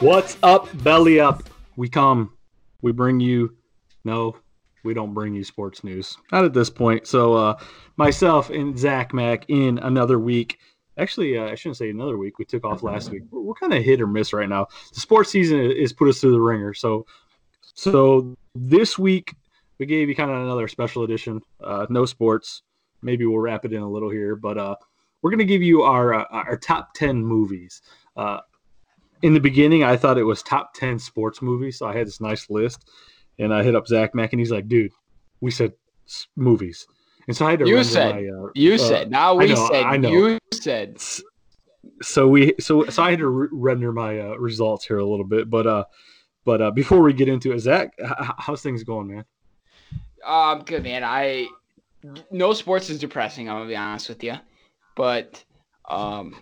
What's up, belly up? We come, we bring you. No, we don't bring you sports news. Not at this point. So, uh, myself and Zach Mack in another week. Actually, uh, I shouldn't say another week. We took off last week. We're, we're kind of hit or miss right now. The sports season is put us through the ringer. So, so this week we gave you kind of another special edition. Uh, no sports. Maybe we'll wrap it in a little here, but uh, we're gonna give you our uh, our top ten movies. Uh, in the beginning, I thought it was top ten sports movies, so I had this nice list, and I hit up Zach Mack, and he's like, "Dude, we said movies," and so I had to. You said. my, uh, You uh, said. Now I we know, said. I know. You said. so we so so I had to re- render my uh, results here a little bit, but uh, but uh, before we get into it, Zach, how's things going, man? Um, good man. I no sports is depressing. I'm gonna be honest with you, but um,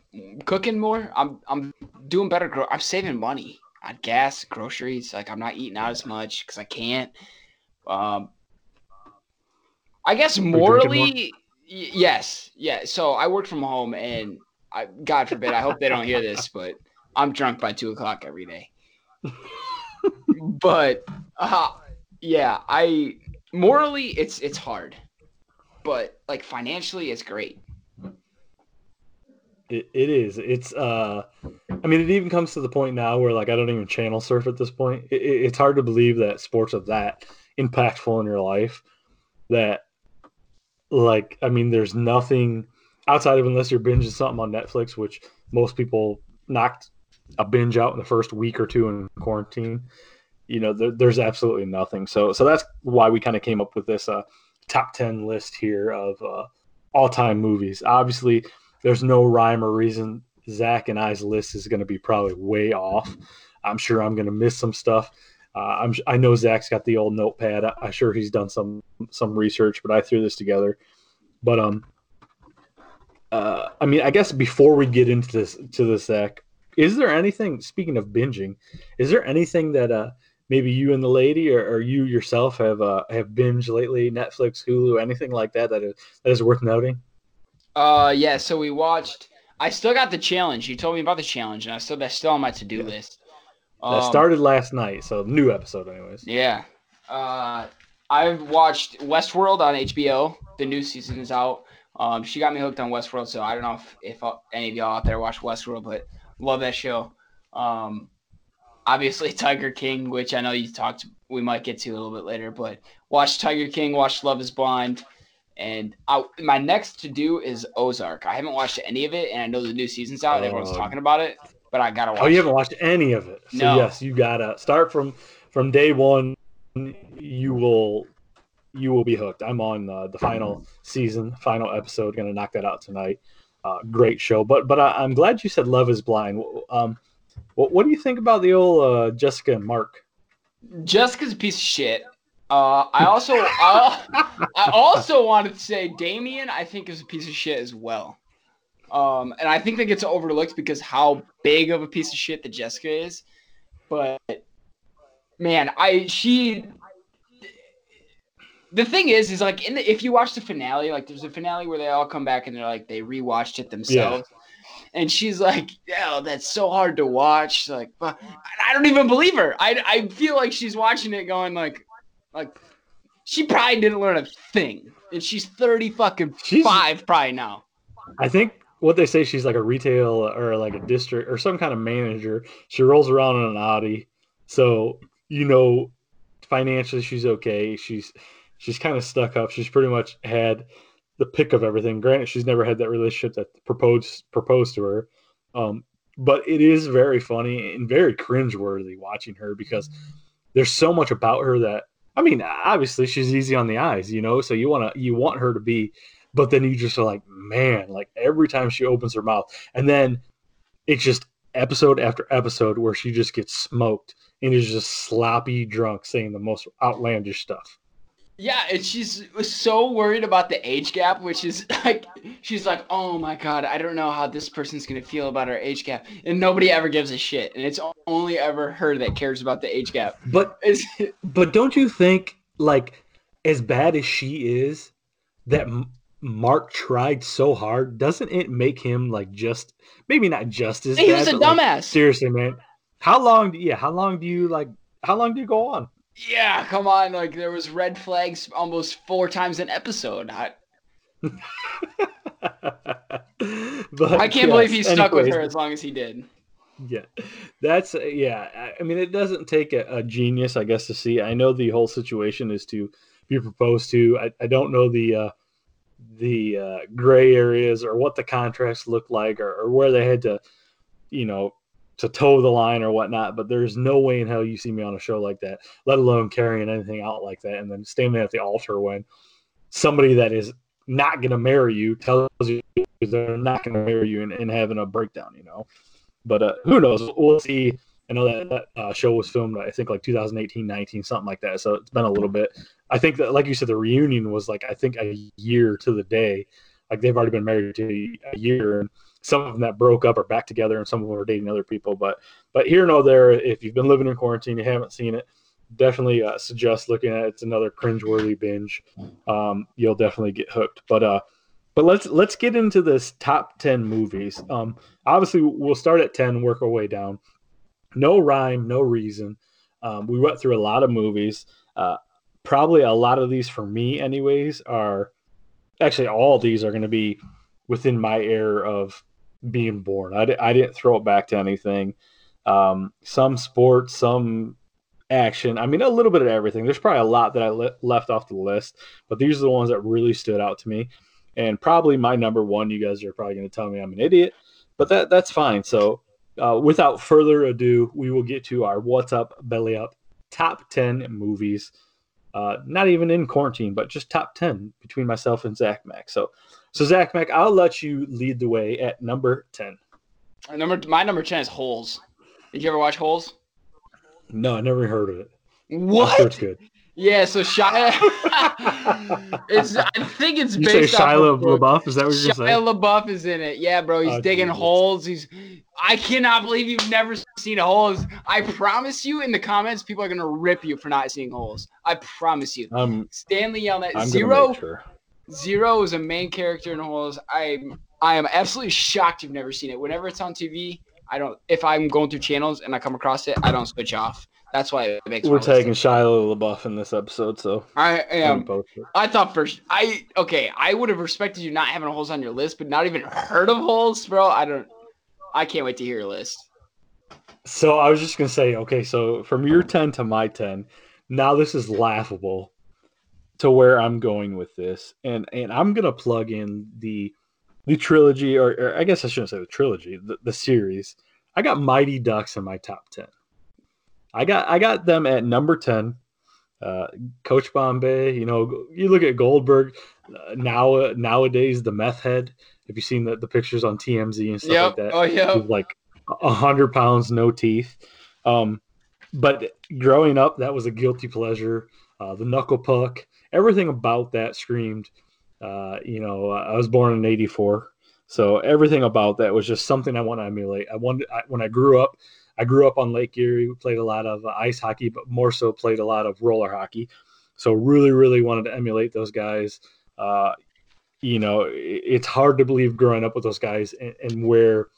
cooking more. I'm I'm doing better. Gro- I'm saving money on gas, groceries. Like I'm not eating out as much because I can't. Um, I guess morally, y- yes, yeah. So I work from home, and I God forbid, I hope they don't hear this, but I'm drunk by two o'clock every day. but uh, yeah, I morally it's it's hard, but like financially it's great. It, it is. It's uh, I mean, it even comes to the point now where like I don't even channel surf at this point. It, it- it's hard to believe that sports are that impactful in your life. That, like, I mean, there's nothing outside of unless you're binging something on Netflix, which most people knocked a binge out in the first week or two in quarantine. You know, there, there's absolutely nothing. So, so that's why we kind of came up with this uh, top ten list here of uh, all time movies. Obviously there's no rhyme or reason Zach and I's list is going to be probably way off. I'm sure I'm going to miss some stuff. Uh, I'm I know Zach's got the old notepad. I, I'm sure he's done some some research, but I threw this together. But um, uh, I mean, I guess before we get into this to this, Zach, is there anything? Speaking of binging, is there anything that uh maybe you and the lady or, or you yourself have uh have binged lately? Netflix, Hulu, anything like that that is that is worth noting? Uh, yeah. So we watched. I still got the challenge. You told me about the challenge, and I still that's still on my to do Yeah. list. That Um, started last night, so new episode, anyways. Yeah. Uh, I've watched Westworld on HBO. The new season is out. Um, she got me hooked on Westworld, so I don't know if, if any of y'all out there watch Westworld, but love that show. Um, obviously Tiger King, which I know you talked. We might get to a little bit later, but watch Tiger King, watch Love Is Blind, and I, my next to do is Ozark. I haven't watched any of it, and I know the new season's out. Everyone's Oh. talking about it, but I gotta watch. Oh, you haven't watched any of it. So No. yes, you gotta start from from day one. You will you will be hooked. I'm on uh, the final season, final episode. Gonna knock that out tonight. Uh, great show, but but I, I'm glad you said Love Is Blind. Um, what what do you think about the old uh, Jessica and Mark? Jessica's a piece of shit. Uh, I also I, I also wanted to say Damien I think is a piece of shit as well. Um, and I think that gets overlooked because how big of a piece of shit that Jessica is. But man, I she the thing is is like in the if you watch the finale, like there's a finale where they all come back and they're like they rewatched it themselves. And she's like, "Yeah, that's so hard to watch." Like, but I don't even believe her. I, I feel like she's watching it, going like, like she probably didn't learn a thing, and she's thirty fucking She's- five probably now. I think what they say she's like a retail or like a district or some kind of manager. She rolls around in an Audi, so you know financially she's okay. She's she's kind of stuck up. She's pretty much had the pick of everything. Granted, she's never had that relationship that proposed proposed to her. Um, but it is very funny and very cringeworthy watching her because there's so much about her that I mean, obviously she's easy on the eyes, you know. So you want to you want her to be, but then you just are like, man, like every time she opens her mouth, and then it's just episode after episode where she just gets smoked and is just sloppy drunk saying the most outlandish stuff. Yeah, and she's so worried about the age gap, which is like, she's like, oh my god, I don't know how this person's gonna feel about our age gap, and nobody ever gives a shit, and it's only ever her that cares about the age gap. But It's, but don't you think like as bad as she is, that Mark tried so hard? Doesn't it make him like just maybe not just as he bad? was a but, like, dumbass. seriously, man. How long? Do, yeah, how long do you like? How long do you go on? Yeah, come on. Like there was red flags almost four times an episode. I, but I can't yes, believe he stuck with her as long as he did. Yeah, that's yeah. I- I mean, it doesn't take a, a genius, I guess, to see. I know the whole situation is to be proposed to. I, I don't know the uh, the uh, gray areas or what the contracts look like or, or where they had to, you know, to toe the line or whatnot. But there's no way in hell you see me on a show like that, let alone carrying anything out like that, and then standing at the altar when somebody that is not going to marry you tells you they're not going to marry you and, and having a breakdown, you know. But uh, who knows? We'll see. I know that, that uh, show was filmed, I think, like 2018, 19, something like that. So it's been a little bit. I think that, like you said, the reunion was like, I think, a year to the day. Like they've already been married to a year. And some of them that broke up are back together and some of them are dating other people. But but here no there, if you've been living in quarantine, you haven't seen it, definitely uh, suggest looking at it. It's another cringeworthy binge. Um, you'll definitely get hooked. But uh, but let's let's get into this top ten movies. Um, obviously we'll start at ten, work our way down. No rhyme, no reason. Um, we went through a lot of movies. Uh, probably a lot of these for me, anyways, are actually all these are going to be within my era of being born. I, I didn't throw it back to anything. Um, some sports, some action. I mean, a little bit of everything. There's probably a lot that I le- left off the list, but these are the ones that really stood out to me. And probably my number one. You guys are probably going to tell me I'm an idiot, but that that's fine. So, uh, without further ado, we will get to our what's up, belly up, top ten movies. Uh, not even in quarantine, but just top ten between myself and Zach Mack. So, so Zach Mack, I'll let you lead the way at number ten. Uh, Number my number ten is Holes. Did you ever watch Holes? No, I never heard of it. What? sure it's good. Yeah, so Shia. it's. I think it's You say based off Shia LaBeouf? Is that what you're Shia gonna? LaBeouf is in it. Yeah, bro. He's Oh, digging Jesus. holes. He's. I cannot believe you've never seen holes. I promise you, in the comments, people are gonna rip you for not seeing holes. I promise you. I'm Stanley yelled at I'm zero. sure. Zero is a main character in Holes. I I am absolutely shocked you've never seen it. Whenever it's on TV, I don't. If I'm going through channels and I come across it, I don't switch off. That's why it makes. We're taking Shia LaBeouf in this episode, so I am. I thought first. I okay. I would have respected you not having holes on your list, but not even heard of holes, bro. I don't. I can't wait to hear your list. So I was just gonna say, okay, so from your ten to my ten, now this is laughable to where I'm going with this, and and I'm gonna plug in the the trilogy, or, or I guess I shouldn't say the trilogy, the, the series. I got Mighty Ducks in my top ten. I got I got them at number ten. Uh, Coach Bombay, you know, you look at Goldberg uh, now nowadays, the meth head. Have you seen the, the pictures on TMZ and stuff Yep. like that? Oh yeah. Like a hundred pounds, no teeth. Um, but growing up, that was a guilty pleasure. Uh, the knuckle puck, everything about that screamed. Uh, you know, I was born in '84, so everything about that was just something I want to emulate. I wanted I, when I grew up. I grew up on Lake Erie. We played a lot of uh, ice hockey, but more so played a lot of roller hockey. So really, really wanted to emulate those guys. Uh, you know, it's hard to believe growing up with those guys and, and where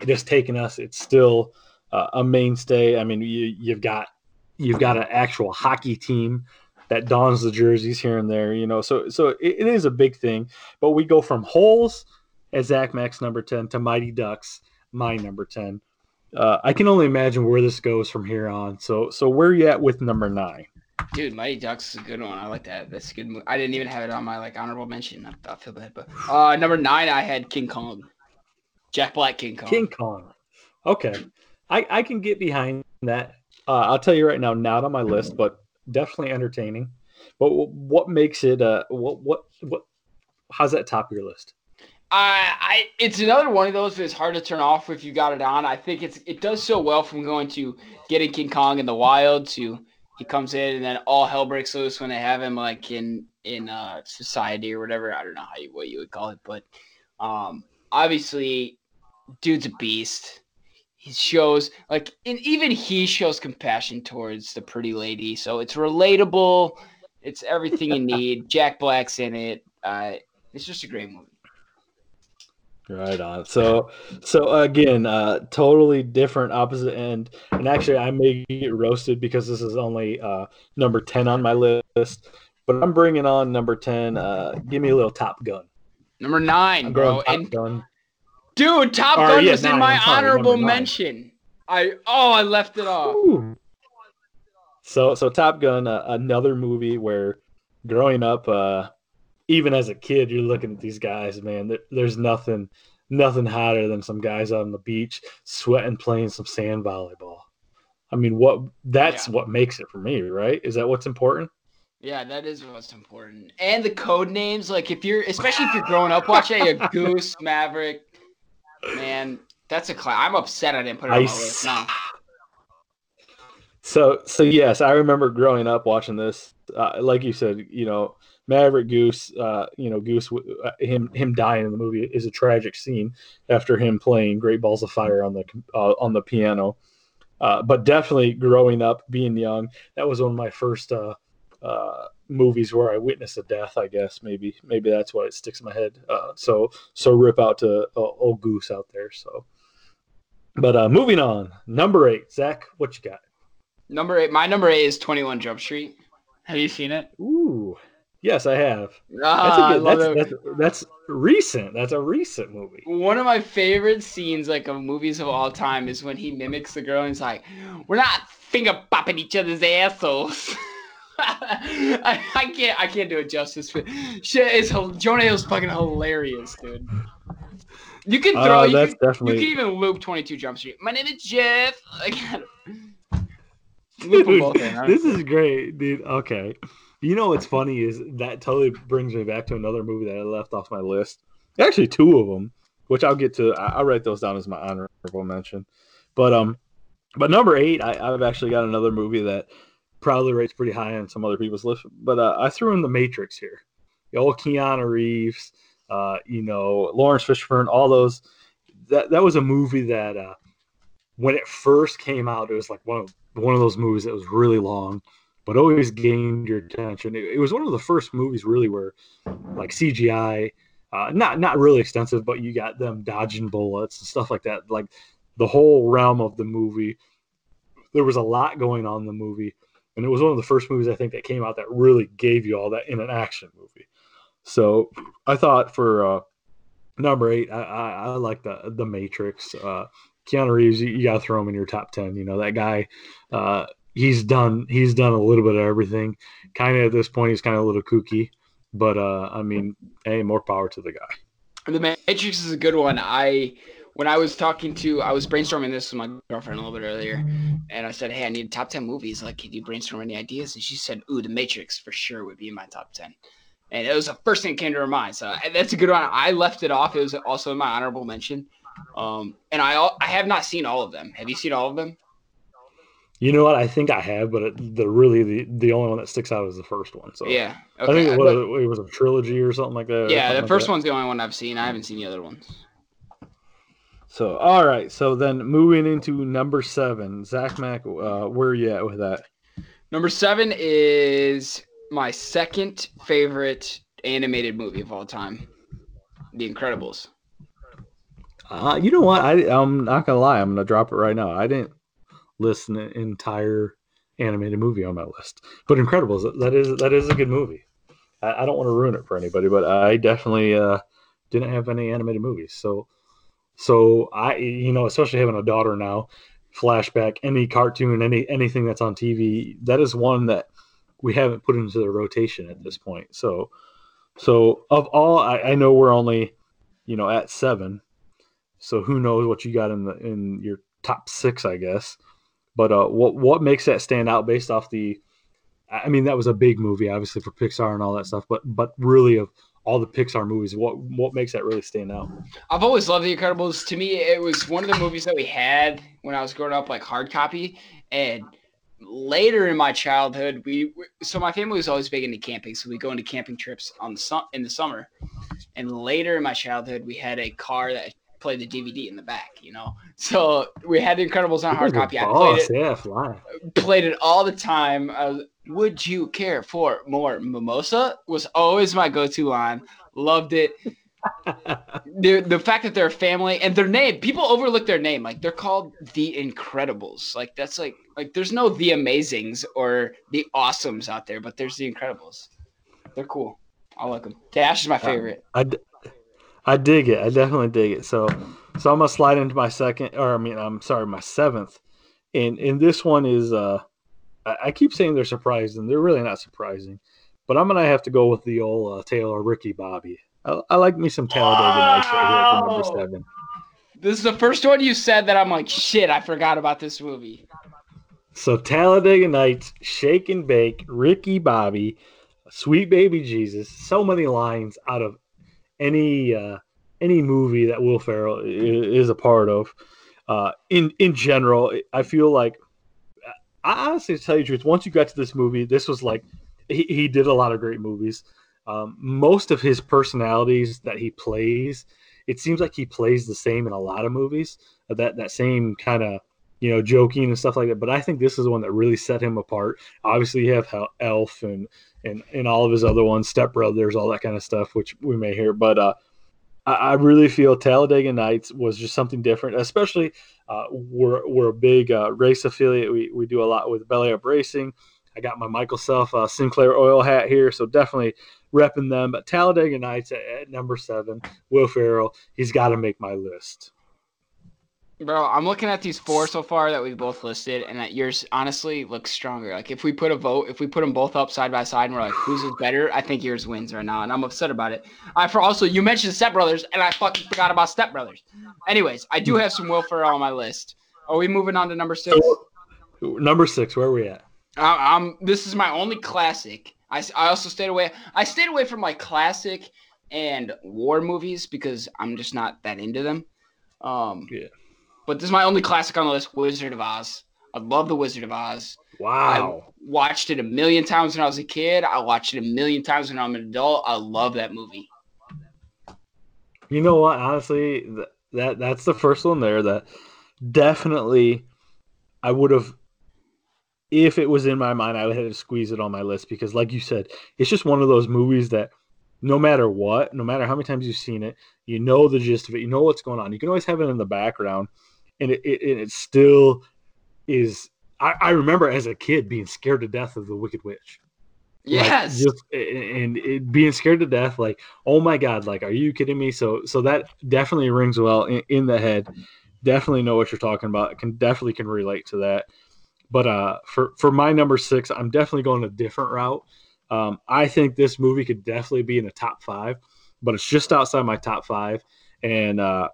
it has taken us. It's still uh, a mainstay. I mean, you, you've got you've got an actual hockey team that dons the jerseys here and there. You know, so so it, it is a big thing. But we go from holes at Zach Mack's number ten to Mighty Ducks, my number ten. Uh, I can only imagine where this goes from here on. So so where are you at with number nine? Dude, Mighty Ducks is a good one. I like that. That's a good. mo- I didn't even have it on my like honorable mention. I, I feel bad, but uh, number nine, I had King Kong. Jack Black King Kong. King Kong. Okay, I I can get behind that. Uh, I'll tell you right now, not on my list, but definitely entertaining. But wh- what makes it? Uh, what what what? How's that top of your list? I, I, it's another one of those that's hard to turn off if you got it on. I think it's it does so well from going to getting King Kong in the wild to he comes in and then all hell breaks loose when they have him like in in uh, society or whatever. I don't know how you what you would call it, but um, obviously, dude's a beast. He shows like and even he shows compassion towards the pretty lady, so it's relatable. It's everything you need. Jack Black's in it. Uh, it's just a great movie. Right on. So, so again, uh, totally different, opposite end. And actually, I may get roasted because this is only uh, number ten on my list. But I'm bringing on number ten. Uh, give me a little Top Gun. Number 9 I'm bro. Top And Gun. Dude, Top Or, Gun yeah, was in my sorry, honorable mention. I oh, I left it off. Ooh. So, so Top Gun, uh, another movie where growing up, uh, even as a kid, you're looking at these guys, man. There, there's nothing, nothing hotter than some guys on the beach sweating, playing some sand volleyball. I mean, what? That's Yeah. what makes it for me, right? Is that what's important? Yeah, that is what's important. And the code names, like if you're, especially if you're growing up watching a Goose, Maverick, man, that's a class. I'm upset I didn't put it on my list. No. So, so yes, I remember growing up watching this. Uh, like you said, you know, Maverick Goose, uh, you know, Goose, uh, him him dying in the movie is a tragic scene after him playing Great Balls of Fire on the uh, on the piano. Uh, but definitely growing up, being young, that was one of my first uh, uh, movies where I witnessed a death. I guess maybe maybe that's why it sticks in my head. Uh, so so rip out to uh, old Goose out there. So, but uh, moving on, number eight, Zach, what you got? Number eight, my number eight is 21 Jump Street. Have you seen it? Ooh, yes, I have. That's, Ah, a I good, love that's, it. that's, that's recent. That's a recent movie. One of my favorite scenes, like of movies of all time, is when he mimics the girl and he's like, "We're not finger popping each other's assholes." I, I can't, I can't do it justice. But shit is Jonah Hill's fucking hilarious, dude. You can throw, Uh, you, that's can, you definitely can even loop 22 Jump Street. My name is Jeff. Like, loop in, this is great, dude. Okay, you know what's funny is that totally brings me back to another movie that I left off my list. Actually, two of them, which I'll get to. I- I'll write those down as my honorable mention. But um, but number eight, I, I've actually got another movie that probably rates pretty high on some other people's list. But uh, I threw in The Matrix here. The old Keanu Reeves, uh, you know, Laurence Fishburne, all those. That that was a movie that uh, when it first came out, it was like one of one of those movies that was really long, but always gained your attention. It, it was one of the first movies really where like CGI, uh, not not really extensive, but you got them dodging bullets and stuff like that. Like the whole realm of the movie, there was a lot going on in the movie, and it was one of the first movies I think that came out that really gave you all that in an action movie. So I thought for uh, number eight, I, I, I like the the Matrix. Uh, Keanu Reeves, you, you got to throw him in your top ten. You know that guy. Uh, he's done. He's done a little bit of everything. Kind of at this point, he's kind of a little kooky, but uh, I mean, hey, more power to the guy. The Matrix is a good one. I when I was talking to I was brainstorming this with my girlfriend a little bit earlier, and I said, "Hey, I need top ten movies. Like, can you brainstorm any ideas?" And she said, "Ooh, The Matrix for sure would be in my top 10. And it was the first thing that came to her mind. So that's a good one. I left it off. It was also in my honorable mention. Um, and I I have not seen all of them. Have you seen all of them? You know what? I think I have, but it, the really the, the only one that sticks out is the first one. So Yeah. I think Okay. it but- was, it was a trilogy or something like that. yeah, the first that. one's the only one I've seen. I haven't seen the other ones. So all right, so then moving into number seven, Zach Mack, uh, where are you at with that? Number seven is my second favorite animated movie of all time, The Incredibles. Uh, you know what? I I'm not gonna lie. I'm gonna drop it right now. I didn't list an entire animated movie on my list, but Incredibles that is that is a good movie. I, I don't want to ruin it for anybody, but I definitely uh, didn't have any animated movies. So so I you know especially having a daughter now, flashback any cartoon any anything that's on TV that is one that we haven't put into the rotation at this point. So so of all I, I know we're only you know at seven so who knows what you got in the in your top six, I guess. But uh, what what makes that stand out based off the? I mean, that was a big movie, obviously for Pixar and all that stuff. But but really, of all the Pixar movies, what what makes that really stand out? I've always loved The Incredibles. To me, it was one of the movies that we had when I was growing up, like hard copy. And later in my childhood, we so my family was always big into camping, so we go into camping trips on the sun in the summer. And later in my childhood, we had a car that played the DVD in the back. You know, so we had The Incredibles on hard copy. the I played boss, it yeah, fly. played it all the time. I was, Would you care for more mimosa? Was always my go-to line. Loved it. the the fact that they're a family and their name, people overlook their name. Like they're called the Incredibles. Like that's like like there's no the Amazings or the Awesomes out there, but there's the Incredibles. They're cool. I like them. Dash is my favorite. I, I dig it. I definitely dig it. So so I'm gonna slide into my second, or I mean, I'm sorry, my seventh, and and this one is uh, I, I keep saying they're surprising. They're really not surprising, but I'm gonna have to go with the old uh, Taylor Ricky Bobby. I, I like me some Talladega Nights right here number seven. This is the first one you said that I'm like, shit, I forgot about this movie. So Talladega Nights, Shake and Bake, Ricky Bobby, Sweet Baby Jesus. So many lines out of any uh, any movie that Will Ferrell is a part of. Uh, in in general, I feel like I honestly, tell you the truth, once you got to this movie, this was like he, he did a lot of great movies. Um, most of his personalities that he plays, it seems like he plays the same in a lot of movies. That that same kind of you know, joking and stuff like that. But I think this is the one that really set him apart. Obviously, you have Elf and and and all of his other ones, Step Brothers, all that kind of stuff, which we may hear. But uh, I, I really feel Talladega Nights was just something different. Especially, uh, we're we're a big uh, race affiliate. We we do a lot with Belly Up Racing. I got my Michael Self uh, Sinclair oil hat here, so definitely repping them. But Talladega Nights at, at number seven, Will Ferrell, he's got to make my list. Bro, I'm looking at these four so far that we've both listed, and that yours honestly looks stronger. Like if we put a vote, if we put them both up side by side, and we're like, whose is better? I think yours wins right now, and I'm upset about it. I for also you mentioned Step Brothers, and I fucking forgot about Step Brothers. Anyways, I do have some Will Ferrell on my list. Are we moving on to number six? Number six, where are we at? I, I'm. This is my only classic. I, I also stayed away. I stayed away from like classic and war movies because I'm just not that into them. Um, Yeah. But this is my only classic on the list: Wizard of Oz. I love the Wizard of Oz. Wow. I watched it a million times when I was a kid. I watched it a million times when I'm an adult. I love that movie. You know what? Honestly, th- that that's the first one there that definitely I would have if it was in my mind, I would have to squeeze it on my list because like you said, it's just one of those movies that no matter what, no matter how many times you've seen it, you know the gist of it, you know what's going on. You can always have it in the background and it, it, and it still is I, I remember as a kid being scared to death of the Wicked Witch. Like, Yes. just and it, being scared to death, like, oh my god, like, are you kidding me? So, so that definitely rings well in, in the head. Definitely know what you're talking about. Can definitely can relate to that. But uh, for for my number six, I'm definitely going a different route. Um, I think this movie could definitely be in the top five, but it's just outside my top five. And uh,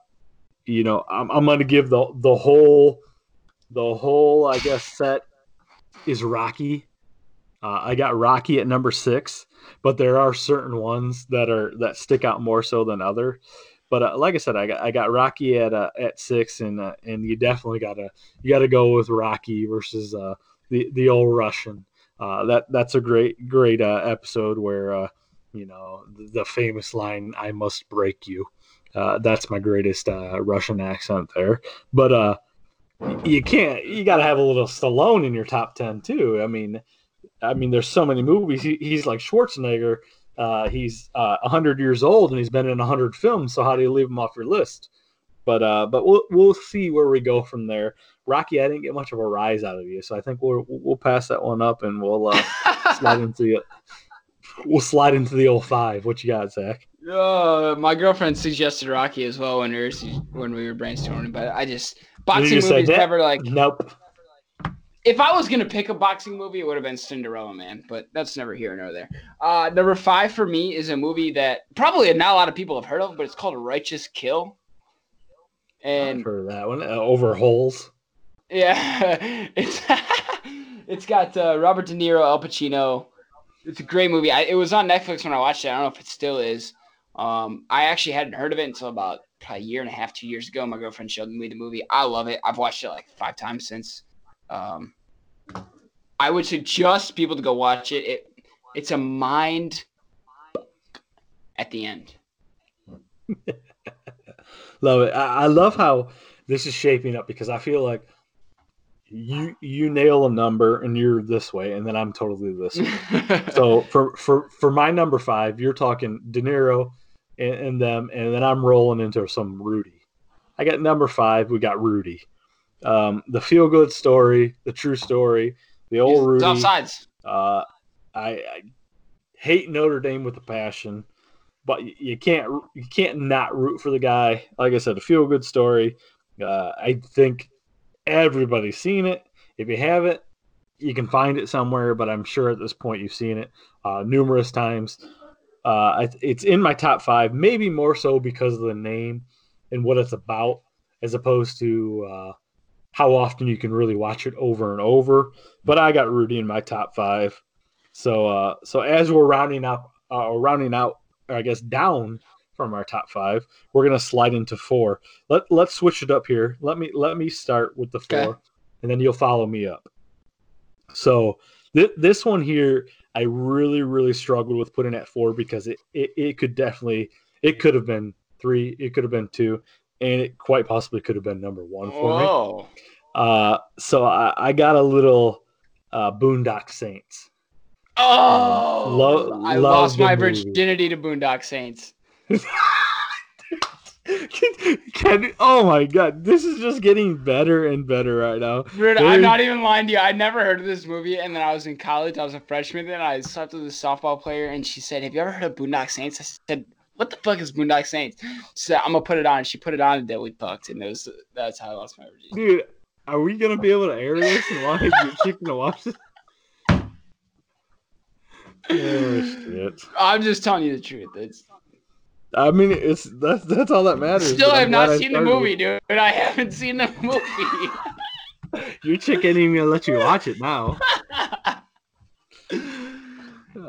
you know, I'm, I'm going to give the the whole the whole I guess set is Rocky. Uh, I got Rocky at number six, but there are certain ones that are that stick out more so than other. But uh, like I said, I got I got Rocky at uh, at six, and uh, and you definitely gotta you gotta go with Rocky versus uh, the the old Russian. Uh, that that's a great great uh, episode where uh, you know the famous line "I must break you." Uh, that's my greatest uh, Russian accent there. But uh, you can't you got to have a little Stallone in your top ten too. I mean, I mean, there's so many movies. He, he's like Schwarzenegger. Uh, he's uh, 100 years old and he's been in 100 films. So how do you leave him off your list? But uh, but we'll we'll see where we go from there. Rocky, I didn't get much of a rise out of you, so I think we'll we'll pass that one up and we'll uh, slide into the we'll slide into the old five. What you got, Zach? Uh, my girlfriend suggested Rocky as well when we were when we were brainstorming, but I just boxing just movies never like. Nope. If I was gonna pick a boxing movie, it would have been Cinderella Man, but that's never here nor there. Uh, number five for me is a movie that probably not a lot of people have heard of, but it's called Righteous Kill. And heard of that one. Uh, over holes. yeah, it's it's got uh, Robert De Niro, Al Pacino. It's a great movie. I, it was on Netflix when I watched it. I don't know if it still is. Um, I actually hadn't heard of it until about a year and a half, two years ago. My girlfriend showed me the movie. I love it. I've watched it like five times since. Um, I would suggest people to go watch it. It it's a mind at the end. Love it. I, I love how this is shaping up because I feel like you you nail a number and you're this way, and then I'm totally this way. so for for for my number five, you're talking De Niro and, and them, and then I'm rolling into some Rudy. I got number five. We got Rudy, um, the feel good story, the true story, the old Rudy. Tough sides. Uh, I, I hate Notre Dame with a passion, but you, you can't you can't not root for the guy. Like I said, a feel good story. Uh, I think everybody's seen it. If you haven't, you can find it somewhere, but I'm sure at this point you've seen it uh, numerous times. Uh, it's in my top five, maybe more so because of the name and what it's about, as opposed to uh, how often you can really watch it over and over. But I got Rudy in my top five. So, uh, so as we're rounding up, uh, rounding out, I guess down from our top five, we're gonna slide into four. Let Let's switch it up here. Let me let me start with the four, okay. and then you'll follow me up. So th- this one here, I really, really struggled with putting at four because it, it, it could definitely, it could have been three, it could have been two, and it quite possibly could have been number one for Whoa. me. Uh, so I, I got a little uh, Boondock Saints. Oh, um, lo- I lost my movie. virginity to Boondock Saints. can, can, oh my god, this is just getting better and better right now. Dude, I'm not even lying to you. I never heard of this movie, and then I was in college. I was a freshman then. I slept with a softball player, and she said, "Have you ever heard of Boondock Saints?" I said, "What the fuck is Boondock Saints?" She said, "I'm gonna put it on." She put it on, and then we fucked, and it was that's how I lost my virginity. Dude, are we gonna be able to air this and why you chicken to watch this? Oh shit! I'm just telling you the truth. It's I mean, it's that's that's all that matters. Still, I have not seen the movie, dude. I haven't seen the movie. Your chick ain't even gonna let you watch it now.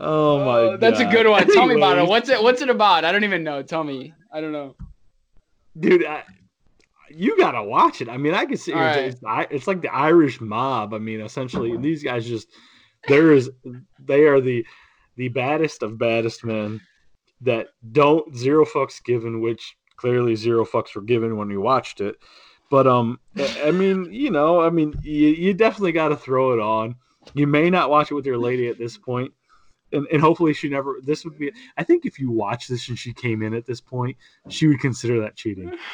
Oh my oh, That's a good one. Tell me about it. What's it what's it about? I don't even know. Tell me. I don't know. Dude, I, you gotta watch it. I mean, I can see right. it's, it's like the Irish mob. I mean, essentially, these guys just there is they are the the baddest of baddest men that don't zero fucks given, which clearly zero fucks were given when you watched it. But um, I mean, you know, I mean, you, you definitely got to throw it on. You may not watch it with your lady at this point, and, and hopefully she never. This would be. I think if you watch this and she came in at this point, she would consider that cheating.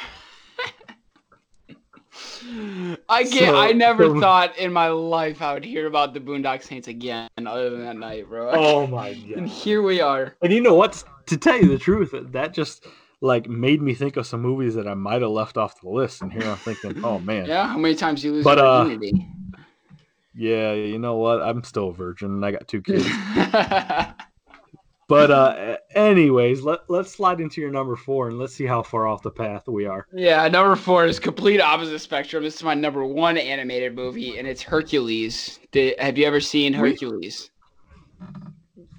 I get. So, I never so, thought in my life I would hear about the Boondock Saints again, other than that night, bro. Oh my god! And here we are. And you know what? To tell you the truth, that just like made me think of some movies that I might have left off the list. And here I'm thinking, oh man. Yeah. How many times you lose but, your virginity? Uh, yeah. You know what? I'm still a virgin, and I got two kids. But uh, anyways, let let's slide into your number four and let's see how far off the path we are. Yeah, number four is complete opposite spectrum. This is my number one animated movie, and it's Hercules. Did, have you ever seen Hercules?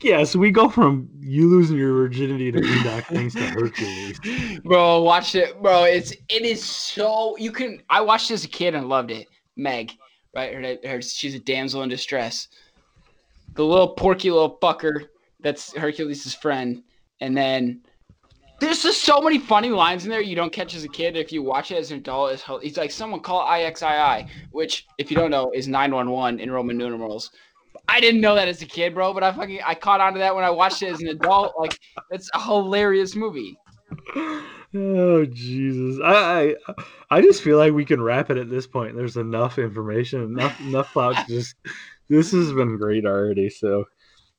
Yeah, so we go from you losing your virginity to Boondock things to Hercules. Bro, watch it, bro. It's it is so you can. I watched it as a kid and loved it. Meg, right? Her, her she's a damsel in distress. The little porky little fucker that's Hercules' friend. And then there's just so many funny lines in there you don't catch as a kid. If you watch it as an adult, it's, he's like, someone call IXII, which, if you don't know, is 911 in Roman numerals. I didn't know that as a kid, bro, but I fucking I caught on to that when I watched it as an adult. Like, it's a hilarious movie. Oh Jesus! I, I I just feel like we can wrap it at this point. There's enough information, enough enough clout. Just this has been great already. So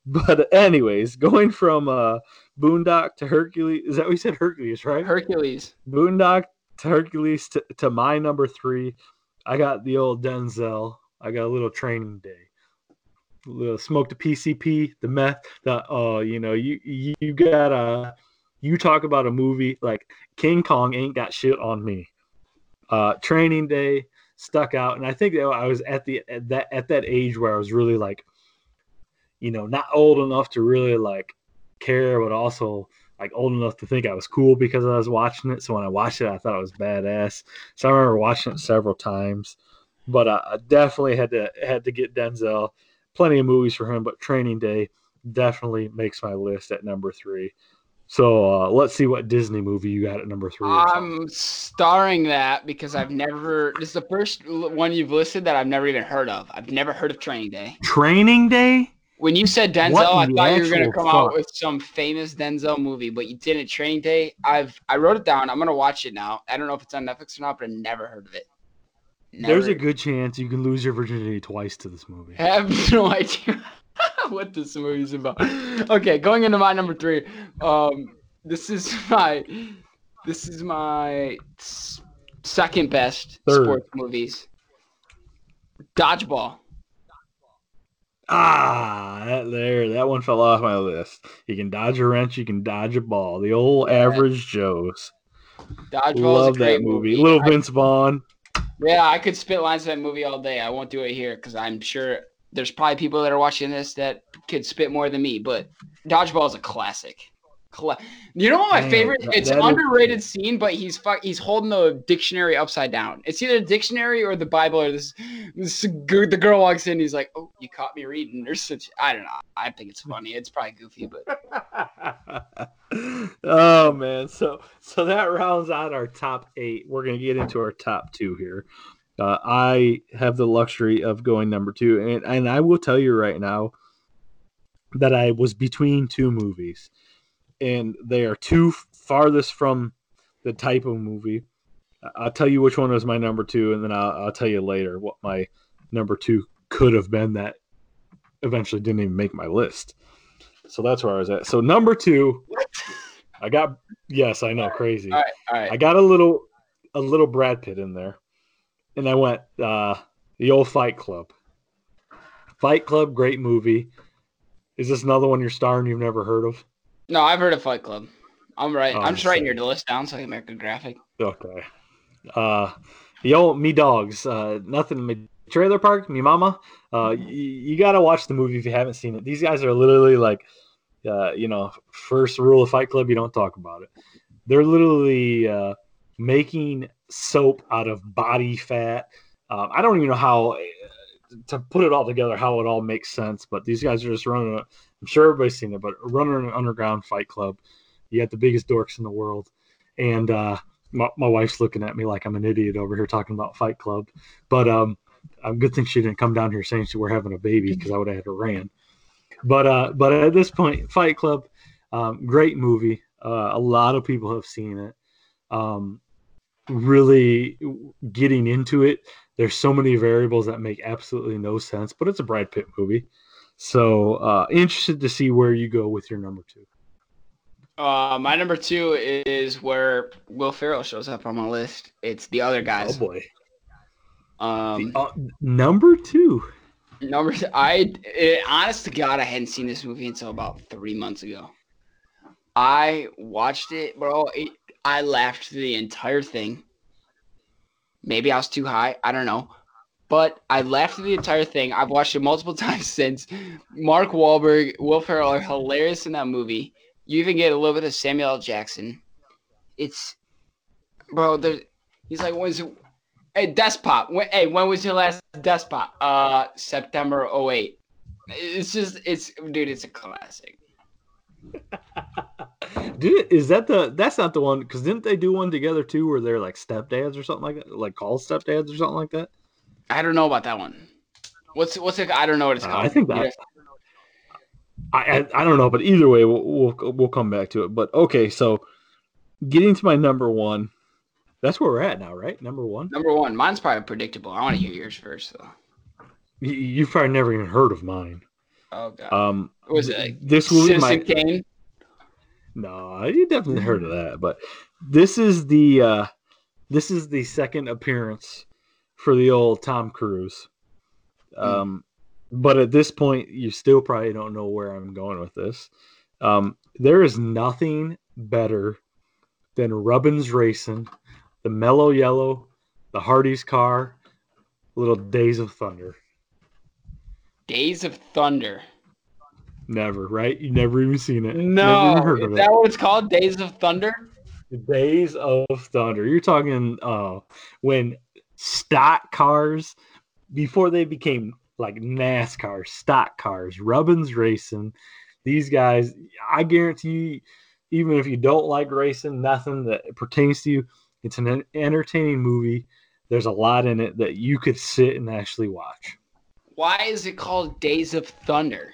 but anyways, going from uh Boondock to Hercules, is that what you said? Hercules, right? Hercules. Boondock to Hercules to, to my number three. I got the old Denzel. I got a little training day. Smoke the PCP, the meth. The uh, you know, you you, you got a you talk about a movie like King Kong ain't got shit on me. Uh, training day stuck out, and I think that I was at the at that at that age where I was really like you know, not old enough to really like care, but also like old enough to think I was cool because I was watching it. So when I watched it, I thought it was badass. So I remember watching it several times. But uh, I definitely had to had to get Denzel. Plenty of movies for him, but Training Day definitely makes my list at number three. So uh, let's see what Disney movie you got at number three. I'm starring that because I've never. This is the first one you've listed that I've never even heard of. I've never heard of Training Day. Training Day? When you said Denzel, I thought you were gonna actual come out with some famous Denzel movie, but you didn't. Training Day. I've I wrote it down. I'm gonna watch it now. I don't know if it's on Netflix or not, but I never heard of it. There's a good chance you can lose your virginity twice to this movie. I have no idea what this movie's about. Okay, going into my number three. Um, this is my this is my second best Third. sports movies. Dodgeball. Ah, that there, that one fell off my list. You can dodge a wrench, you can dodge a ball. The old average Joes. Dodgeball Love is a great that movie. movie. Little I- Vince Vaughn. Yeah, I could spit lines of that movie all day. I won't do it here because I'm sure there's probably people that are watching this that could spit more than me. But Dodgeball is a classic. You know what my Man, favorite? It's that is- underrated scene, but he's fuck. He's holding the dictionary upside down. It's either the dictionary or the Bible or this. this g- the girl walks in. He's like, "Oh, you caught me reading." There's such. I don't know. I think it's funny. It's probably goofy, but oh man, so so that rounds out our top eight. We're gonna get into our top two here. Uh, I have the luxury of going number two, and and I will tell you right now that I was between two movies, and they are two farthest from the type of movie. I'll tell you which one was my number two, and then I'll, I'll tell you later what my number two could have been that eventually didn't even make my list. So that's where I was at. So number two, I got yes, I know, crazy. all right, all right. I got a little a little Brad Pitt in there. And I went uh the old Fight Club. Fight Club, great movie. Is this another one you're starring you've never heard of? No, I've heard of Fight Club. I'm right. Oh, I'm just writing your list down so I can make a graphic. Okay. Uh old me dogs, uh nothing me trailer park, me mama. Uh y- you gotta watch the movie if you haven't seen it. These guys are literally like uh, you know, first rule of Fight Club, you don't talk about it. They're literally uh, making soap out of body fat. Um, I don't even know how to put it all together, how it all makes sense. But these guys are just running. A, I'm sure everybody's seen it, but running an underground fight club. You got the biggest dorks in the world, and uh, my, my wife's looking at me like I'm an idiot over here talking about Fight Club. But um, a good thing she didn't come down here saying she were having a baby because I would have had her ran. But uh, but at this point, Fight Club, um, great movie. Uh, a lot of people have seen it. Um, really getting into it. There's so many variables that make absolutely no sense, but it's a Brad Pitt movie. So uh, interested to see where you go with your number two. Uh, my number two is where Will Ferrell shows up on my list. It's the other guys. Oh boy, Um, The- uh, number two. number two, I it, honest to God, I hadn't seen this movie until about three months ago. I watched it, bro. It, I laughed through the entire thing. Maybe I was too high. I don't know. But I laughed through the entire thing. I've watched it multiple times since. Mark Wahlberg, Will Ferrell are hilarious in that movie. You even get a little bit of Samuel L. Jackson. It's, bro. There, he's like, when's? Hey, Despot. When, hey, when was your last Despot? Uh, September 08. It's just, it's, dude, it's a classic. Dude, is that the? That's not the one because didn't they do one together too, where they're like stepdads or something like that, like called stepdads or something like that? I don't know about that one. What's what's it? I don't know what it's Uh, called. I think that- I, I I don't know, but either way, we'll, we'll we'll come back to it. But okay, so getting to my number one, that's where we're at now, right? Number one. Number one, mine's probably predictable. I want to hear yours first, though. You, you've probably never even heard of mine. Oh god, Um, was it? Like, this will be my Kane. no, you definitely heard of that, but this is the uh, this is the second appearance for the old Tom Cruise. Um, but at this point, you still probably don't know where I'm going with this. Um, there is nothing better than Rubbins Racing, the Mello Yello, the Hardee's car, Little Days of Thunder. Days of Thunder. Never, right? You never even seen it. No, heard is of it. that what it's called? Days of Thunder. Days of Thunder. You're talking uh, when stock cars, before they became like NASCAR, stock cars, Rubbins Racing, these guys, I guarantee you, even if you don't like racing, nothing that pertains to you, it's an entertaining movie. There's a lot in it that you could sit and actually watch. Why is it called Days of Thunder?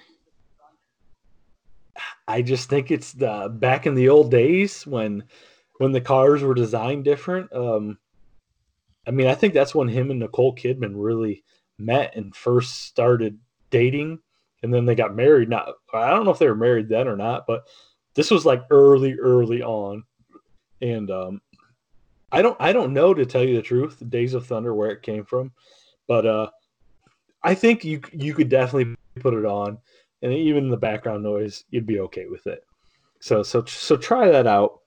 I just think it's the back in the old days when when the cars were designed different. Um, I mean, I think that's when him and Nicole Kidman really met and first started dating, and then they got married. Not, I don't know if they were married then or not, but this was like early, early on, and um, I don't, I don't know to tell you the truth, Days of Thunder where it came from, but uh, I think you you could definitely put it on, and even the background noise, you'd be okay with it. So so so try that out.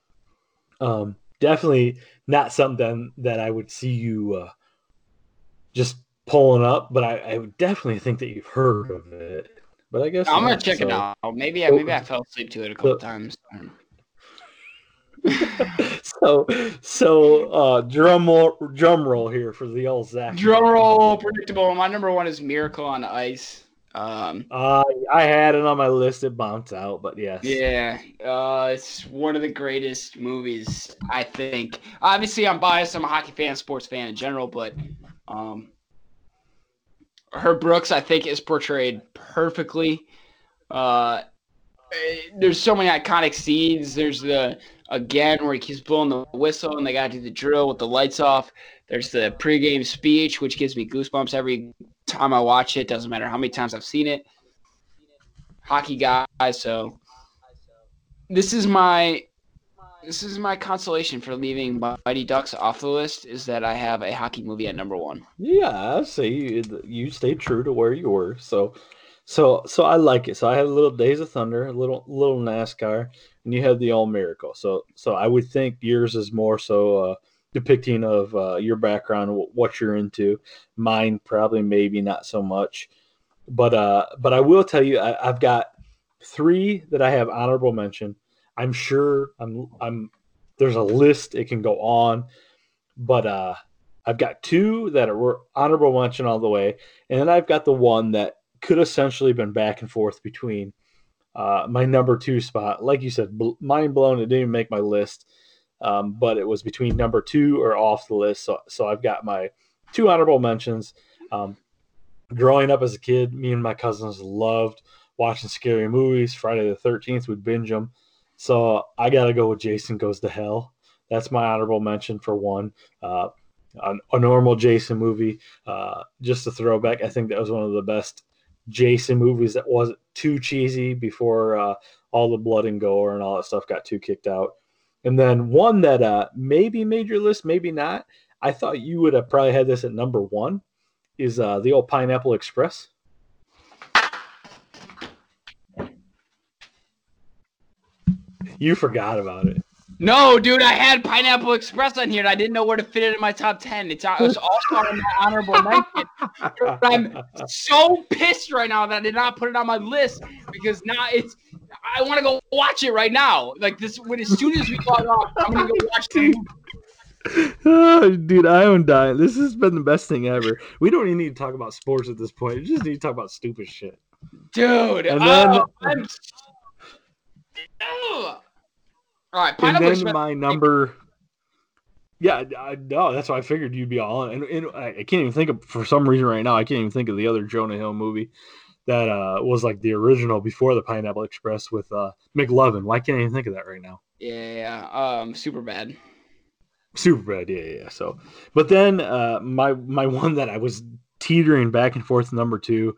Um, definitely not something that I would see you uh, just pulling up, but I, I would definitely think that you've heard of it. But I guess I'm gonna check so. it out. Maybe I maybe I fell asleep to it a couple So- times. so so uh drum roll, drum roll here for the old Zach. Drum roll, predictable. My number one is Miracle on Ice. Um, Uh, I had it on my list. It bounced out, but yes. yeah, uh, it's one of the greatest movies I think. Obviously, I'm biased. I'm a hockey fan, sports fan in general, but um, Herb Brooks, I think, is portrayed perfectly. Uh, there's so many iconic scenes. There's the again where he keeps blowing the whistle and they got to do the drill with the lights off. There's the pregame speech, which gives me goosebumps every time I watch it. Doesn't matter how many times I've seen it. Hockey guy, so this is my this is my consolation for leaving Mighty Ducks off the list. Is that I have a hockey movie at number one. Yeah, I see. You, you stayed true to where you were. So, so, so I like it. So I had a little Days of Thunder, a little, little NASCAR, and you had the All Miracle. So, so I would think yours is more so uh, depicting of uh, your background, what you're into. Mine probably, maybe not so much. But, uh, but I will tell you, I, I've got three that I have honorable mention. I'm sure I'm, I'm. There's a list it can go on, but uh, I've got two that are honorable mention all the way, and then I've got the one that could essentially been back and forth between uh, my number two spot. Like you said, bl- mind blown. It didn't even make my list, um, but it was between number two or off the list. So, so I've got my two honorable mentions. Um, growing up as a kid, me and my cousins loved watching scary movies. Friday the Thirteenth, we'd binge them. So I got to go with Jason Goes to Hell. That's my honorable mention for one. Uh, a, a normal Jason movie. Uh, just a throwback. I think that was one of the best Jason movies that wasn't too cheesy before uh, all the blood and gore and all that stuff got too kicked out. And then one that uh, maybe made your list, maybe not. I thought you would have probably had this at number one. Is uh, the old Pineapple Express? You forgot about it. No, dude, I had Pineapple Express on here, and I didn't know where to fit it in my top ten. It's it was also on my honorable mention. I'm so pissed right now that I did not put it on my list because now it's. I want to go watch it right now. Like this, when as soon as we log off, I'm gonna go watch the movie. Oh, dude, I am dying. This has been the best thing ever. We don't even need to talk about sports at this point. We just need to talk about stupid shit. dude. And then- oh, I'm. All right, And Pineapple then my number. Yeah, I no, that's why I figured you'd be all in. And, and I, can't even think of for some reason right now. I can't even think of the other Jonah Hill movie that uh, was like the original before the Pineapple Express with uh, McLovin. Why can't I even think of that right now? Yeah, yeah, um, Superbad. Superbad, yeah, yeah. So, but then uh, my my one that I was teetering back and forth number two,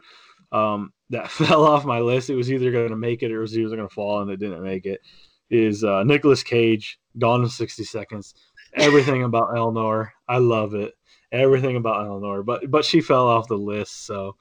um, that fell off my list. It was either going to make it or it was either going to fall, and it didn't make it. Is uh, Nicolas Cage Gone in sixty seconds? Everything about Eleanor, I love it. Everything about Eleanor, but but she fell off the list. So,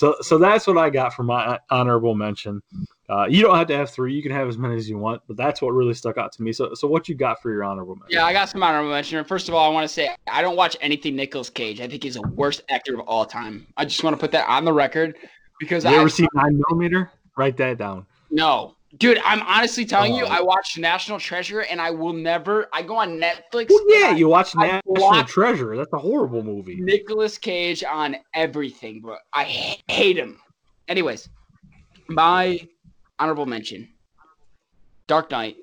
so so that's what I got for my honorable mention. Uh, you don't have to have three; you can have as many as you want. But that's what really stuck out to me. So so what you got for your honorable mention? Yeah, I got some honorable mention. First of all, I want to say I don't watch anything Nicolas Cage. I think he's the worst actor of all time. I just want to put that on the record because You I ever seen nine millimeter? Write that down. no, dude. I'm honestly telling you, Oh. I watched National Treasure, and I will never. I go on Netflix. Well, yeah, you watch I National Treasure. That's a horrible movie. Nicolas Cage on everything, bro. I hate him. Anyways, my honorable mention: Dark Knight.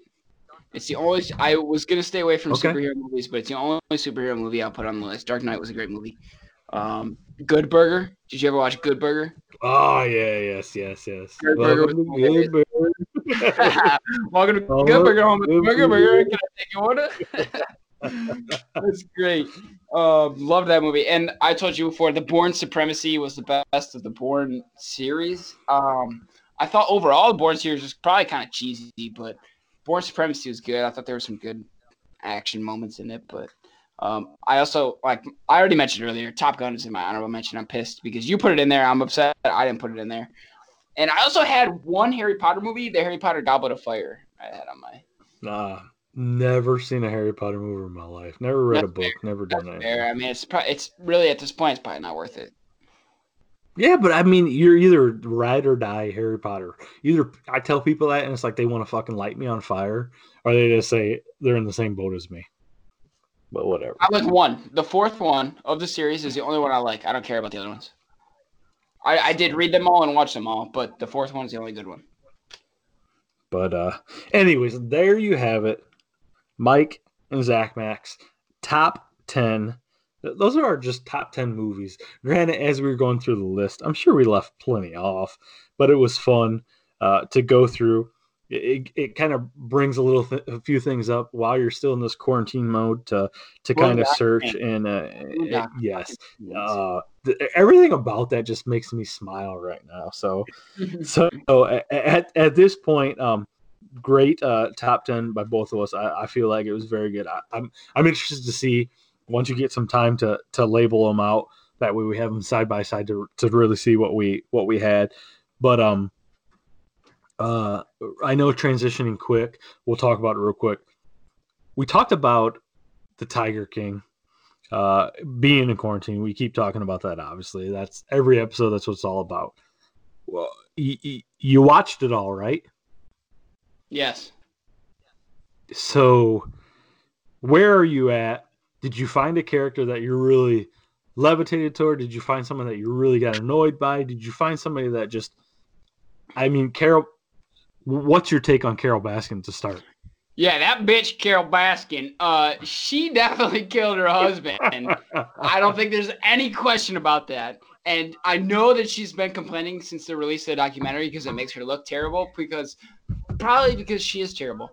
It's the only. I was gonna stay away from Okay. superhero movies, but it's the only superhero movie I'll put on the list. Dark Knight was a great movie. Um, Good Burger. Did you ever watch Good Burger? Oh yeah, yes, yes, yes. Good Burger Good Burger. Welcome to Oh, Good Burger Home. Burger burger. Burger. Can I take your order? That's great. Um, love that movie. And I told you before, the Bourne Supremacy was the best of the Bourne series. Um, I thought overall the Born series was probably kind of cheesy, but Bourne Supremacy was good. I thought there were some good action moments in it, but um, I also like I already mentioned earlier. Top Gun is in my honorable mention. I'm pissed because you put it in there. I'm upset I didn't put it in there. And I also had one Harry Potter movie, the Harry Potter Goblet of Fire. I had on my. Nah, never seen a Harry Potter movie in my life. Never read a That's book. Never done That's that. fair. I mean, it's probably it's really at this point, it's probably not worth it. Yeah, but I mean, you're either ride or die Harry Potter. Either I tell people that, and it's like they want to fucking light me on fire, or they just say they're in the same boat as me. But whatever. I like one. The fourth one of the series is the only one I like. I don't care about the other ones. I, I did read them all and watch them all, but the fourth one's the only good one. But uh anyways, there you have it. Mike and Zach Mack's, top ten. Those are our just top ten movies. Granted, as we were going through the list, I'm sure we left plenty off, but it was fun uh, to go through. It, it, it kind of brings a little th- a few things up while you're still in this quarantine mode to to kind of search and uh, Yeah. yes, uh, th- everything about that just makes me smile right now. So so a- at, at this point um great uh top 10 by both of us. I, I feel like it was very good. I, i'm i'm interested to see once you get some time to to label them out that way we have them side by side to to really see what we what we had. But um uh i know transitioning quick we'll talk about it real quick we talked about the tiger king uh being in quarantine we keep talking about that obviously that's every episode that's what it's all about well, you, you watched it all, right? yes. So, where are you at? Did you find a character that you really levitated toward? Did you find someone that you really got annoyed by? Did you find somebody that just, I mean, Carole, what's your take on Carole Baskin to start? Yeah, that bitch Carole Baskin, uh, she definitely killed her husband. And I don't think there's any question about that. And I know that she's been complaining since the release of the documentary because it makes her look terrible. Because probably because she is terrible.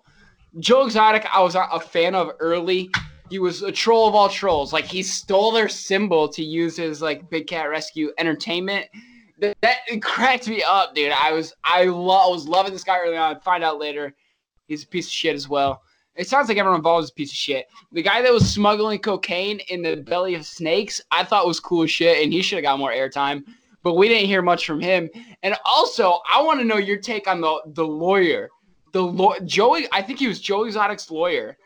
Joe Exotic, I was a fan of early. He was a troll of all trolls. Like he stole their symbol to use his like Big Cat Rescue Entertainment. That, that cracked me up, dude. I was I, lo- I was loving this guy early on. Find out later, he's a piece of shit as well. It sounds like everyone involved is a piece of shit. The guy that was smuggling cocaine in the belly of snakes, I thought was cool as shit, and he should have got more airtime. But we didn't hear much from him. And also, I want to know your take on the the lawyer, the law Joey. I think he was Joe Exotic's lawyer.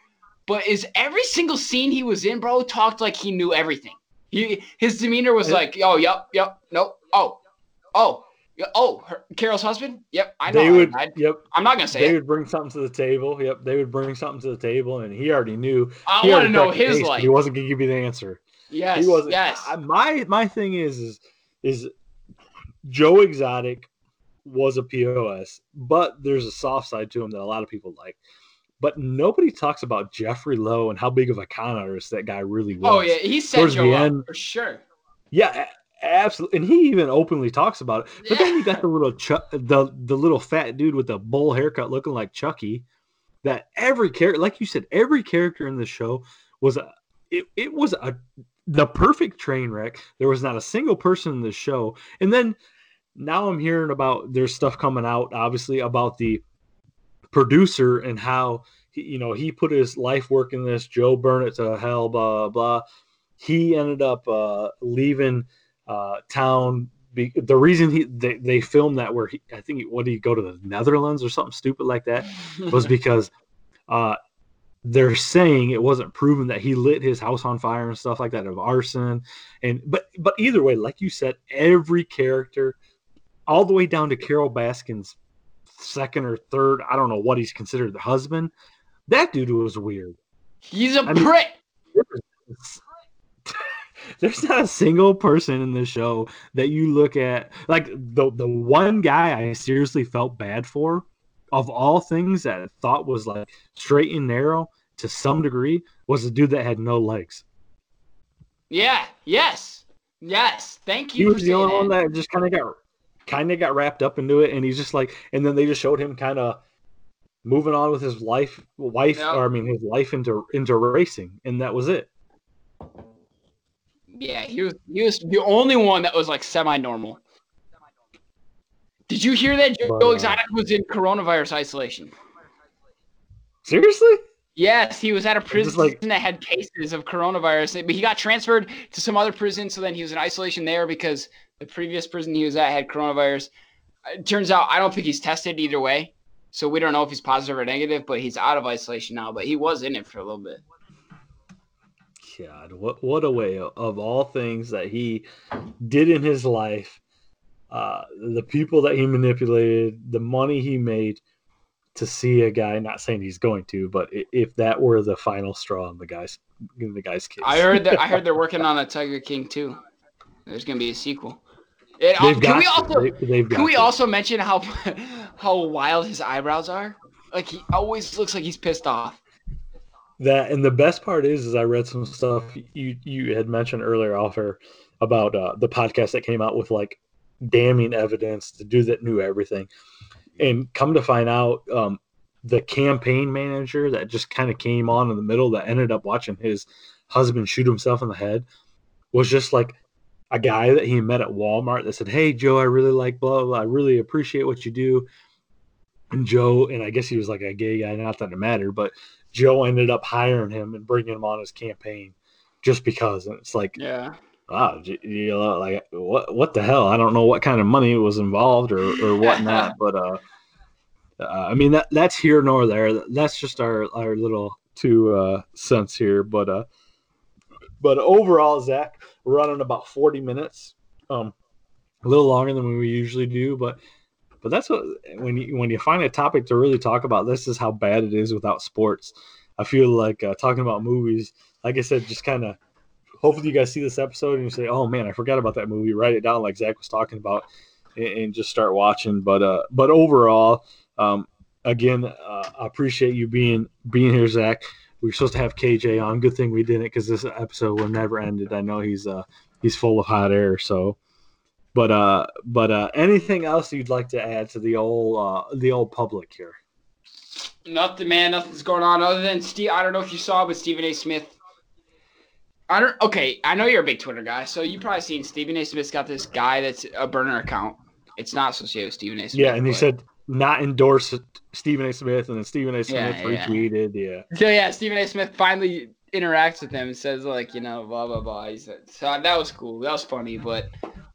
But is every single scene he was in, bro, talked like he knew everything. He his demeanor was like, "Oh, yep, yep, nope, oh, oh, oh, her, Carole's husband. Yep, I know. they would, died. yep, I'm not gonna say they it. would bring something to the table. Yep, they would bring something to the table, and he already knew. I want to know his life. He wasn't gonna give you the answer. Yes, he wasn't. yes. I- my my thing is is is Joe Exotic was a POS, but there's a soft side to him that a lot of people like. But nobody talks about Jeffrey Lowe and how big of a con artist that guy really oh, was. Oh yeah, he set Towards Joe up end- for sure. yeah, absolutely. And he even openly talks about it. But then you got the little Chu- the the little fat dude with the bowl haircut looking like Chucky. That every character, like you said, every character in the show was a it, it was a the perfect train wreck. There was not a single person in the show. And then now I'm hearing about there's stuff coming out, obviously, about the producer and how he, you know he put his life work in this. Joe burned it to hell, blah blah. blah. He ended up uh, leaving uh, town. Be, the reason he they, they filmed that where he I think what did he go to the Netherlands or something stupid like that was because uh, they're saying it wasn't proven that he lit his house on fire and stuff like that of arson and but but either way like you said every character all the way down to carole baskin's second or third i don't know what he's considered the husband that dude was weird He's a I mean- prick. There's not a single person in the show that you look at like the the one guy I seriously felt bad for of all things that I thought was like straight and narrow to some degree was the dude that had no legs. Yeah. Yes. Yes. Thank you. He was the only one that just kind of got kind of got wrapped up into it and he's just like and then they just showed him kind of moving on with his life, wife, Yep. or I mean his life into into racing, and that was it. Yeah, he was he was the only one that was like semi-normal. Did you hear that Joe But, uh, Exotic was in coronavirus isolation? Seriously? Yes, he was at a prison like- that had cases of coronavirus, but he got transferred to some other prison. So then he was in isolation there because the previous prison he was at had coronavirus. It turns out I don't think he's tested either way, so we don't know if he's positive or negative. But he's out of isolation now. But he was in it for a little bit. God, what what a way of, of all things that he did in his life, uh, the people that he manipulated, the money he made to see a guy. Not saying he's going to, but if that were the final straw in the guy's in the guy's case, I heard that I heard they're working on a Tiger King too. There's gonna be a sequel. It, can we also They, can we to. also mention how how wild his eyebrows are? Like he always looks like he's pissed off. That and the best part is, is I read some stuff you you had mentioned earlier, offer about uh, the podcast that came out with like damning evidence to do that knew everything, and come to find out, um, the campaign manager that just kind of came on in the middle that ended up watching his husband shoot himself in the head was just like a guy that he met at Walmart that said, "Hey Joe, I really like blah blah. blah. I really appreciate what you do." And Joe, and I guess he was like a gay guy, not that it mattered, but Joe ended up hiring him and bringing him on his campaign just because. And it's like, Yeah. wow, you know, like what what the hell? I don't know what kind of money was involved or or whatnot, but uh, uh, I mean that that's here nor there. That's just our our little two uh cents here, but uh, but overall, Zach, we're running about forty minutes, um, a little longer than we usually do, but. But that's what when you when you find a topic to really talk about. This is how bad it is without sports. I feel like uh, talking about movies, like I said, just kind of. Hopefully, you guys see this episode and you say, "Oh man, I forgot about that movie." Write it down, like Zach was talking about, and, and just start watching. But uh, but overall, um, again, uh, I appreciate you being being here, Zach. We were supposed to have KJ on. Good thing we didn't because this episode will never ended. I know he's uh he's full of hot air, so. But uh, but uh, anything else you'd like to add to the old uh, the old public here? Nothing, man. Nothing's going on other than Steve. I don't know if you saw, but Stephen A. Smith. I don't. Okay, I know you're a big Twitter guy, so you probably seen Stephen A. Smith's got this guy that's a burner account. It's not associated with Stephen A. Smith. Yeah, and he said not endorse Stephen A. Smith, and then Stephen A. Smith Yeah, yeah. retweeted. Yeah, So yeah, Stephen A. Smith finally interacts with him and says like, you know, blah blah blah. He said, so that was cool. That was funny, but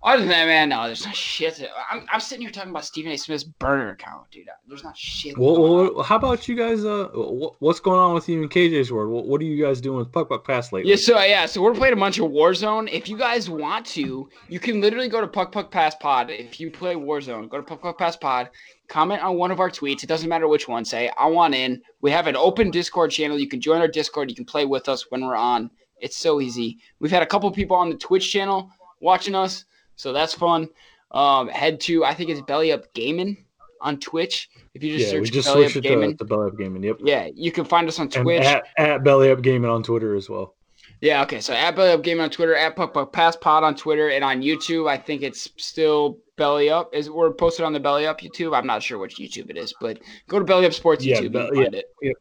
other than that, man, no, there's not shit. I'm, I'm sitting here talking about Stephen A. Smith's burner account, dude. There's not shit. Well, well, how about you guys? Uh, wh- what's going on with you and KJ's world? What, what are you guys doing with Puck Puck Pass lately? Yeah, so yeah, so we're playing a bunch of Warzone. If you guys want to, you can literally go to Puck Puck Pass Pod. If you play Warzone, go to Puck Puck Pass Pod, comment on one of our tweets. It doesn't matter which one. Say, I want in. We have an open Discord channel. You can join our Discord. You can play with us when we're on. It's so easy. We've had a couple people on the Twitch channel watching us, so that's fun. Um, head to I think it's Belly Up Gaming on Twitch. If you just yeah, we search just Belly Up switched Gaming, to, to Belly Up Gaming. Yep, yeah, you can find us on and Twitch. at, at Belly Up Gaming on Twitter as well. Yeah, okay. So at Belly Up Gaming on Twitter, at Puck Puck Pass Pod on Twitter, and on YouTube, I think it's still Belly Up. Is we're posted on the Belly Up YouTube. I'm not sure which YouTube it is, but go to Belly Up Sports Yeah, YouTube Bel- and find it. Yeah,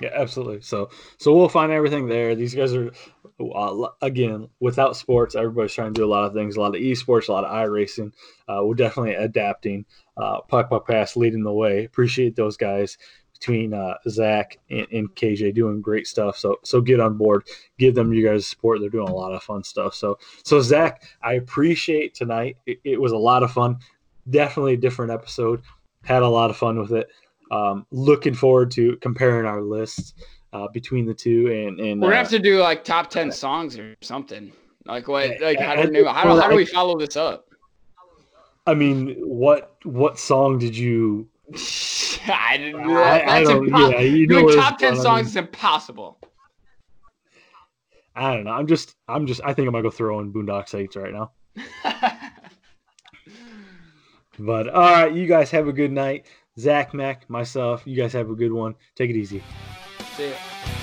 Yeah, absolutely. So, so we'll find everything there. These guys are, again, without sports, everybody's trying to do a lot of things, a lot of esports, a lot of iRacing. Uh, we're definitely adapting. Uh, Puck Puck Pass leading the way. Appreciate those guys between uh, Zach and, and KJ doing great stuff. So, so get on board. Give them you guys support. They're doing a lot of fun stuff. So, so Zach, I appreciate tonight. It, it was a lot of fun. Definitely a different episode. Had a lot of fun with it. Um, looking forward to comparing our lists uh, between the two, and and We're gonna uh, have to do like top ten songs or something. Like what? Like how do, I- how, do, how do we follow this up? I mean, what what song did you? I didn't. I, I that's don't. impossible. Yeah, you know Doing top ten going. I songs mean, is impossible. I don't know. I'm just. I'm just. I think I'm gonna go throw in Boondock Saints right now. But all right, you guys have a good night. Zach, Mack, myself. You guys have a good one. Take it easy. See ya.